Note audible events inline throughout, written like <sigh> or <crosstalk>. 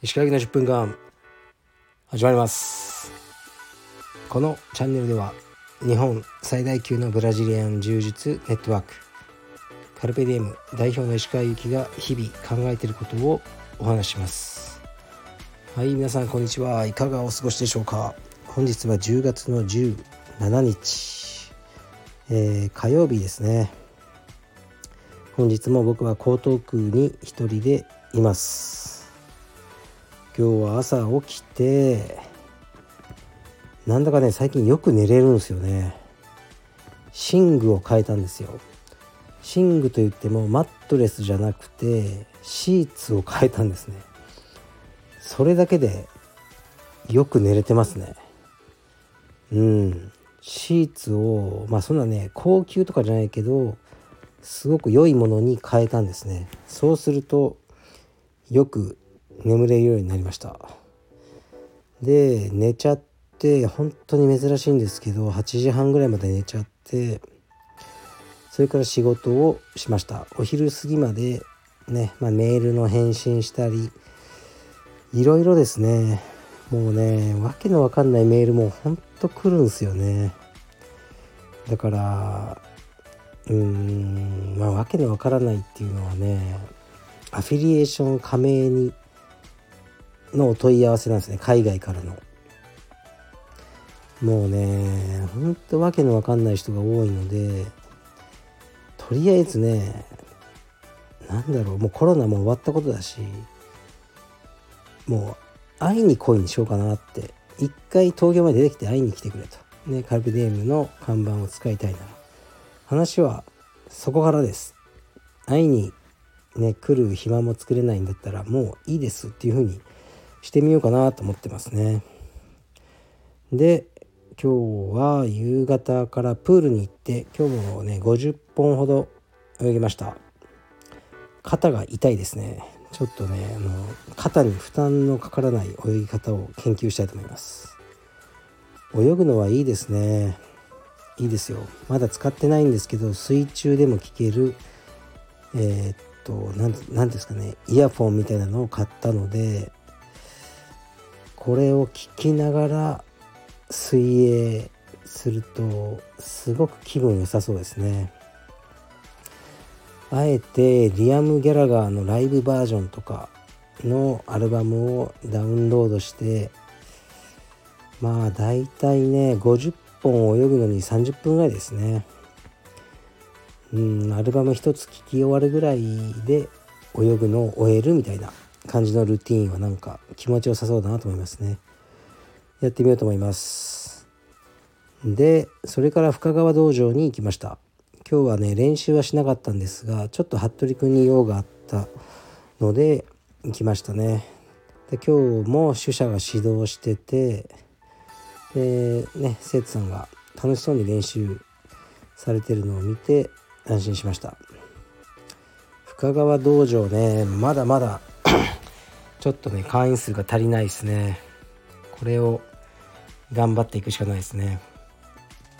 石川の10分間始まります。このチャンネルでは日本最大級のブラジリアン柔術ネットワークカルペディエム代表の石川由紀が日々考えていることをお話します。はい皆さんこんにちは。いかがお過ごしでしょうか。本日は10月の17日、えー、火曜日ですね。本日も僕は江東区に一人でいます。今日は朝起きてなんだかね最近よく寝れるんですよね。寝具を変えたんですよ。寝具といってもマットレスじゃなくてシーツを変えたんですね。それだけでよく寝れてますね。うん。シーツをまあそんなね高級とかじゃないけどすごく良いものに変えたんですね。そうするとよく眠れるようになりました。で寝ちゃって本当に珍しいんですけど8時半ぐらいまで寝ちゃってそれから仕事をしました。お昼過ぎまでね、まあ、メールの返信したりいろいろですね。もうねわけのわかんないメールもほんと来るんすよね。だからうーんまあわけのわからないっていうのはねアフィリエーション加盟にのお問い合わせなんですね。海外からの。もうねほんとわけのわかんない人が多いのでとりあえずねなんだろうもうコロナも終わったことだしもう会いに来いにしようかなって。一回東京まで出てきて会いに来てくれと。ねカルピディエムの看板を使いたいなら。話はそこからです。会いにね来る暇も作れないんだったらもういいですっていうふうにしてみようかなと思ってますね。で今日は夕方からプールに行って今日もね50本ほど泳ぎました。肩が痛いですね。ちょっとねあの肩に負担のかからない泳ぎ方を研究したいと思います。泳ぐのはいいですね。いいですよ。まだ使ってないんですけど水中でも聞けるえー、っと何ですかねイヤフォンみたいなのを買ったのでこれを聞きながら水泳するとすごく気分良さそうですね。あえてリアム・ギャラガーのライブバージョンとかのアルバムをダウンロードしてまあ大体ね50本泳ぐのに30分ぐらいですね。うんアルバム一つ聴き終わるぐらいで泳ぐのを終えるみたいな感じのルーティンはなんか気持ちよさそうだなと思いますね。やってみようと思います。でそれから深川道場に行きました。今日はね練習はしなかったんですがちょっと服部君に用があったので行きましたね。で今日も主者が指導しててでね生徒さんが楽しそうに練習されてるのを見て安心しました。深川道場ねまだまだ <clears throat> ちょっとね会員数が足りないですね。これを頑張っていくしかないですね。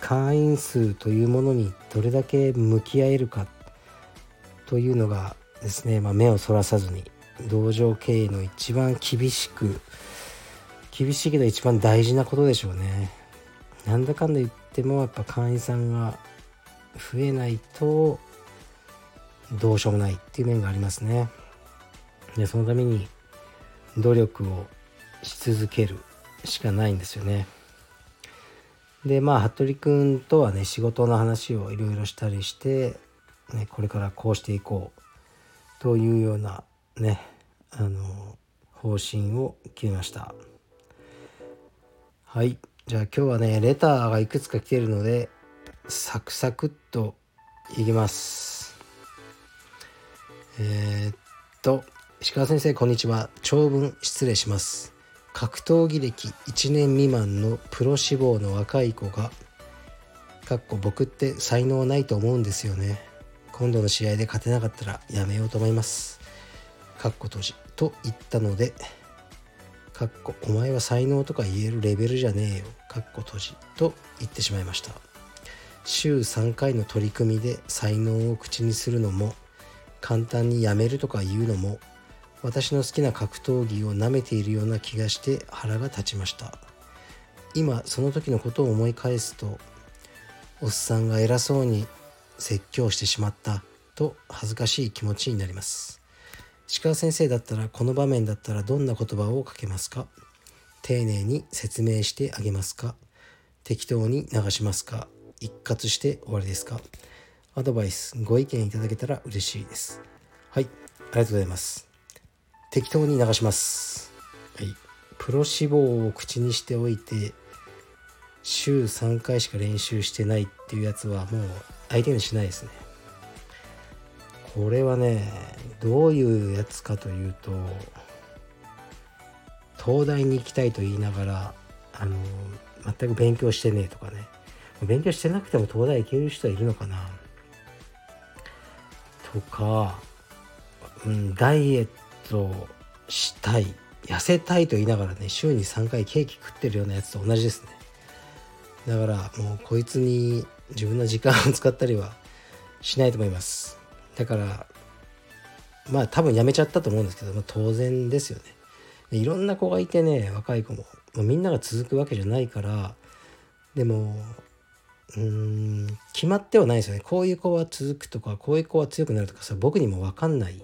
会員数というものにどれだけ向き合えるかというのがですね、まあ、目をそらさずに道場経営の一番厳しく厳しいけど一番大事なことでしょうねなんだかんだ言ってもやっぱ会員さんが増えないとどうしようもないっていう面がありますねでそのために努力をし続けるしかないんですよね。でまあ服部君とはね仕事の話をいろいろしたりして、ね、これからこうしていこうというようなねあの方針を決めました。はい。じゃあ今日はねレターがいくつか来てるのでサクサクっといきます。えー、っと石川先生こんにちは。長文失礼します。格闘技歴1年未満のプロ志望の若い子がかっこ僕って才能ないと思うんですよね。今度の試合で勝てなかったらやめようと思います。かっこ閉じと言ったのでかっこお前は才能とか言えるレベルじゃねえよ。かっこ閉じと言ってしまいました。週3回の取り組みで才能を口にするのも簡単にやめるとか言うのも私の好きな格闘技をなめているような気がして腹が立ちました。今その時のことを思い返すとおっさんが偉そうに説教してしまったと恥ずかしい気持ちになります。石川先生だったらこの場面だったらどんな言葉をかけますか？丁寧に説明してあげますか？適当に流しますか？一括して終わりですか？アドバイスご意見いただけたら嬉しいです。はいありがとうございます。適当に流します。はい。プロ志望を口にしておいて週3回しか練習してないっていうやつはもう相手にしないですね。これはねどういうやつかというと東大に行きたいと言いながらあの全く勉強してねえとかね。勉強してなくても東大行ける人はいるのかな。とか、うん、ダイエットしたい痩せたいと言いながらね週に3回ケーキ食ってるようなやつと同じですね。だからもうこいつに自分の時間を使ったりはしないと思います。だからまあ多分やめちゃったと思うんですけど、まあ、当然ですよね。いろんな子がいてね若い子も、まあ、みんなが続くわけじゃないからでもうーん決まってはないですよね。こういう子は続くとかこういう子は強くなるとかさ僕にも分かんない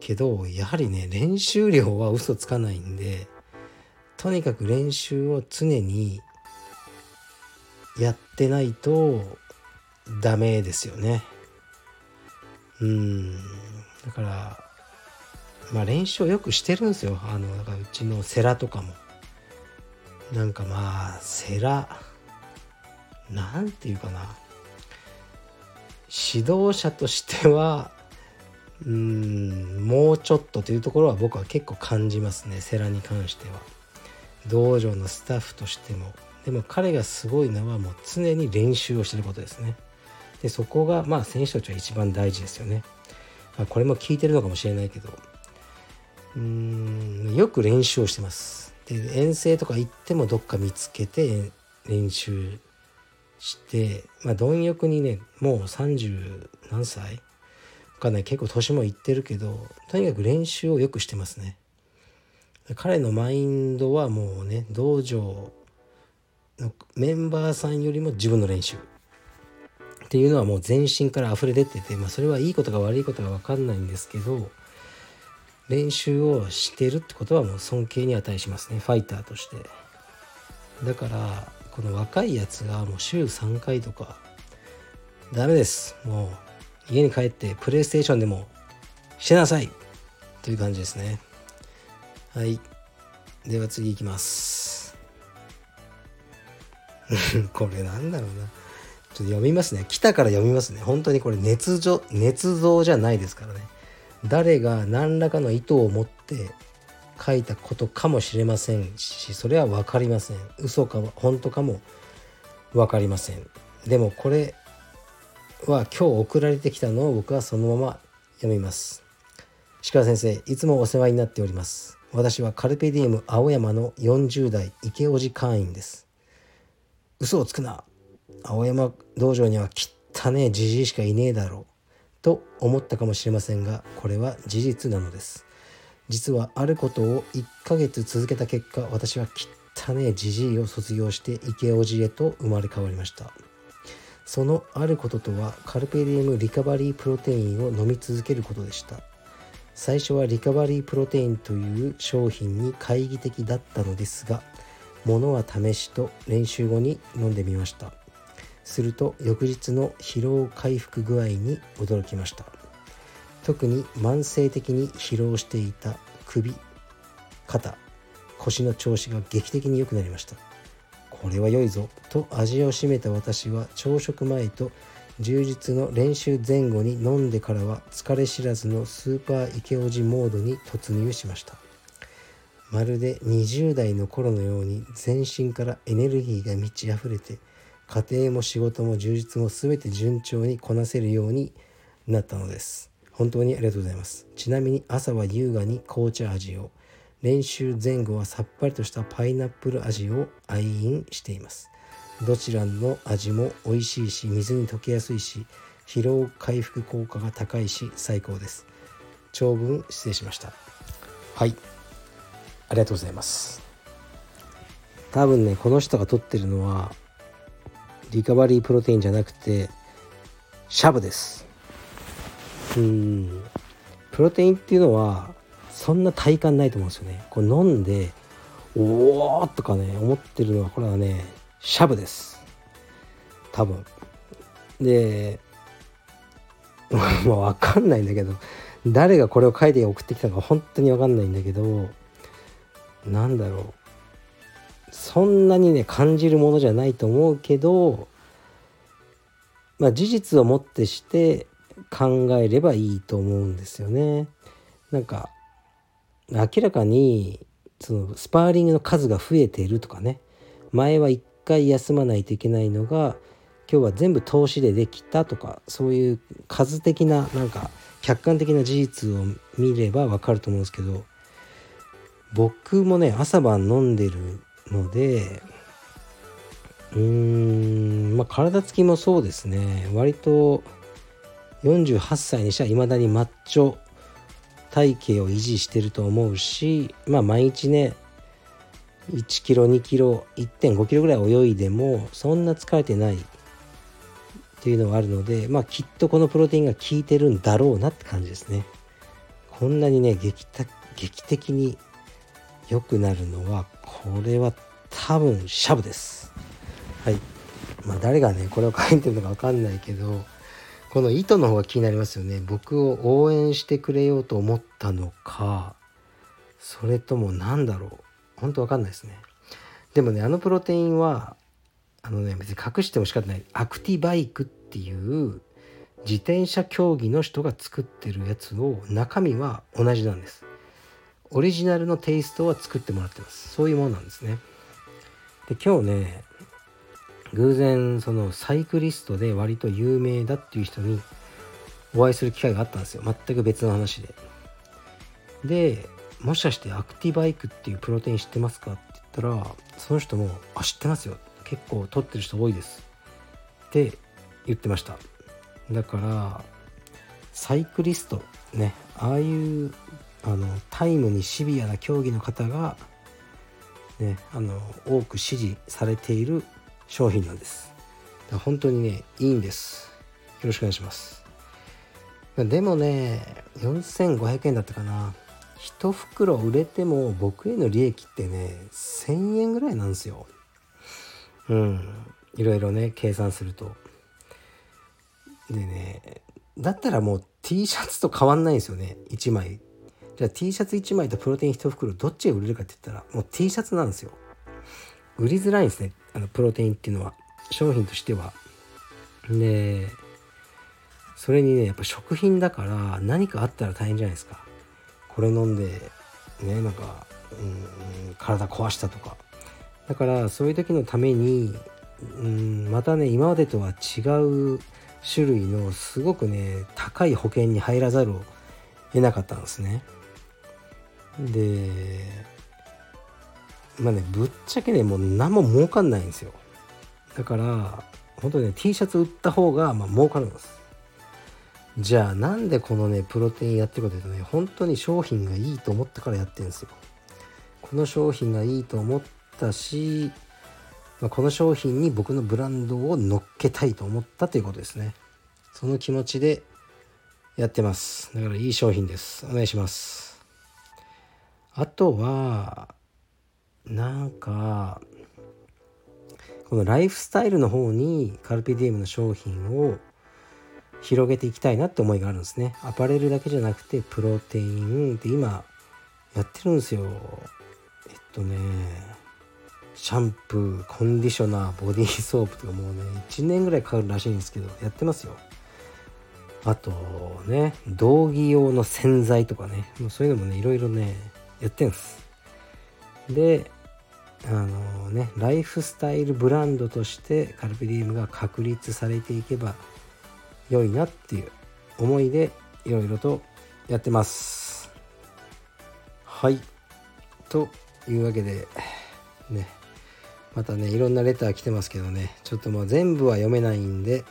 けどやはりね練習量は嘘つかないんでとにかく練習を常にやってないとダメですよね。うん。だからまあ練習をよくしてるんですよ。あのだからうちの世良とかも。なんかまあ世良なんていうかな。指導者としてはうんもうちょっとというところは僕は結構感じますね世良に関しては。道場のスタッフとしても。でも彼がすごいのはもう常に練習をしてることですね。でそこがまあ選手たちは一番大事ですよね、まあ、これも聞いてるのかもしれないけど。うんよく練習をしてます。で遠征とか行ってもどっか見つけて練習してまあ貪欲にねもう30何歳かんない結構年もいってるけどとにかく練習をよくしてますね。彼のマインドはもうね道場のメンバーさんよりも自分の練習。っていうのはもう全身から溢れ出てて、まあ、それはいいことか悪いことか分かんないんですけど練習をしてるってことはもう尊敬に値しますね。ファイターとして。だからこの若いやつがもう週3回とかダメです。もう家に帰ってプレイステーションでもしてなさい。という感じですね。はい。では次いきます。<laughs> これなんだろうな。ちょっと読みますね。来たから読みますね。本当にこれ捏造捏造じゃないですからね。誰が何らかの意図を持って書いたことかもしれませんしそれは分かりません。嘘か本当かも分かりません。でもこれは今日送られてきたのを僕はそのまま読みます。鹿先生いつもお世話になっております。私はカルペディウム青山の40代池叔父会員です。嘘をつくな。青山道場には汚ねえじじいしかいねえだろう。と思ったかもしれませんがこれは事実なのです。実はあることを1ヶ月続けた結果私は汚ねえじじいを卒業して池叔父へと生まれ変わりました。そのあることとはカルペディウムリカバリープロテインを飲み続けることでした。最初はリカバリープロテインという商品に懐疑的だったのですが物は試しと練習後に飲んでみました。すると翌日の疲労回復具合に驚きました。特に慢性的に疲労していた首肩腰の調子が劇的に良くなりました。これは良いぞ。と味を占めた私は朝食前と充実の練習前後に飲んでからは疲れ知らずのスーパーイケオジモードに突入しました。まるで20代の頃のように全身からエネルギーが満ち溢れて家庭も仕事も充実も全て順調にこなせるようになったのです。本当にありがとうございます。ちなみに朝は優雅に紅茶味を。練習前後はさっぱりとしたパイナップル味を愛飲しています。どちらの味も美味しいし水に溶けやすいし疲労回復効果が高いし最高です。長文失礼しました。はい。ありがとうございます。多分ねこの人が取ってるのはリカバリープロテインじゃなくてシャブです。うん。プロテインっていうのはそんな体感ないと思うんですよね。こう飲んでおおとかね思ってるのはこれはねシャブです。多分。で <laughs> まあ分かんないんだけど誰がこれを書いて送ってきたのか本当に分かんないんだけどなんだろう。そんなにね感じるものじゃないと思うけどまあ事実をもってして考えればいいと思うんですよね。なんか明らかにそのスパーリングの数が増えているとかね。前は1回休まないといけないのが今日は全部投資でできたとかそういう数的ななんか客観的な事実を見ればわかると思うんですけど僕もね朝晩飲んでるのでうーんまあ体つきもそうですね。割と48歳にしてはいまだにマッチョ体型を維持してると思うしまあ毎日ね1キロ2キロ1.5キロぐらい泳いでもそんな疲れてないっていうのはあるのでまあきっとこのプロテインが効いてるんだろうなって感じですね。こんなにね劇劇的に良くなるのはこれは多分シャブです。はい。まあ誰がねこれを書いてるのか分かんないけどこの意図の方が気になりますよね。僕を応援してくれようと思ったのか。それとも何だろう。本当わかんないですね。でもねあのプロテインはあのね別に隠しても仕方ない。アクティバイクっていう自転車競技の人が作ってるやつを中身は同じなんです。オリジナルのテイストは作ってもらってます。そういうものなんですね。で今日ね偶然そのサイクリストで割と有名だっていう人にお会いする機会があったんですよ。全く別の話で。でもしかしてアクティバイクっていうプロテイン知ってますかって言ったらその人も「あ知ってますよ。結構取ってる人多いです」って言ってました。だからサイクリストねああいうあのタイムにシビアな競技の方が、ね、あの多く支持されている商品なんです。本当にねいいんです。よろしくお願いします。でもね4500円だったかな。1袋売れても僕への利益ってね1000円ぐらいなんですよ。うん。いろいろね計算すると。でねだったらもう T シャツと変わんないんですよね。1枚。じゃあ T シャツ1枚とプロテイン1袋どっちが売れるかって言ったらもう T シャツなんですよ。売りづらいんですね。あのプロテインっていうのは商品としては。でそれにねやっぱ食品だから何かあったら大変じゃないですか。これ飲んでねなんかうん体壊したとか。だからそういう時のためにうんまたね今までとは違う種類のすごくね高い保険に入らざるを得なかったんですね。でまあねぶっちゃけねもう何も儲かんないんですよ。だから本当にね T シャツ売った方がまあ儲かるんです。じゃあなんでこのねプロテインやってるかというとね本当に商品がいいと思ったからやってるんですよ。この商品がいいと思ったし、まあ、この商品に僕のブランドを乗っけたいと思ったということですね。その気持ちでやってます。だからいい商品です。お願いします。あとはなんかこのライフスタイルの方にカルピディエムの商品を広げていきたいなって思いがあるんですね。アパレルだけじゃなくてプロテインって今やってるんですよ。えっとねシャンプーコンディショナーボディーソープとかもうね1年ぐらいかかるらしいんですけどやってますよ。あとね道着用の洗剤とかねもうそういうのもねいろいろねやってるんです。であのねライフスタイルブランドとしてカルピディウムが確立されていけば良いなっていう思いでいろいろとやってます。はい。というわけでねまたねいろんなレター来てますけどね。ちょっともう全部は読めないんでよ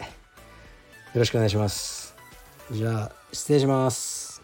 ろしくお願いします。じゃあ失礼します。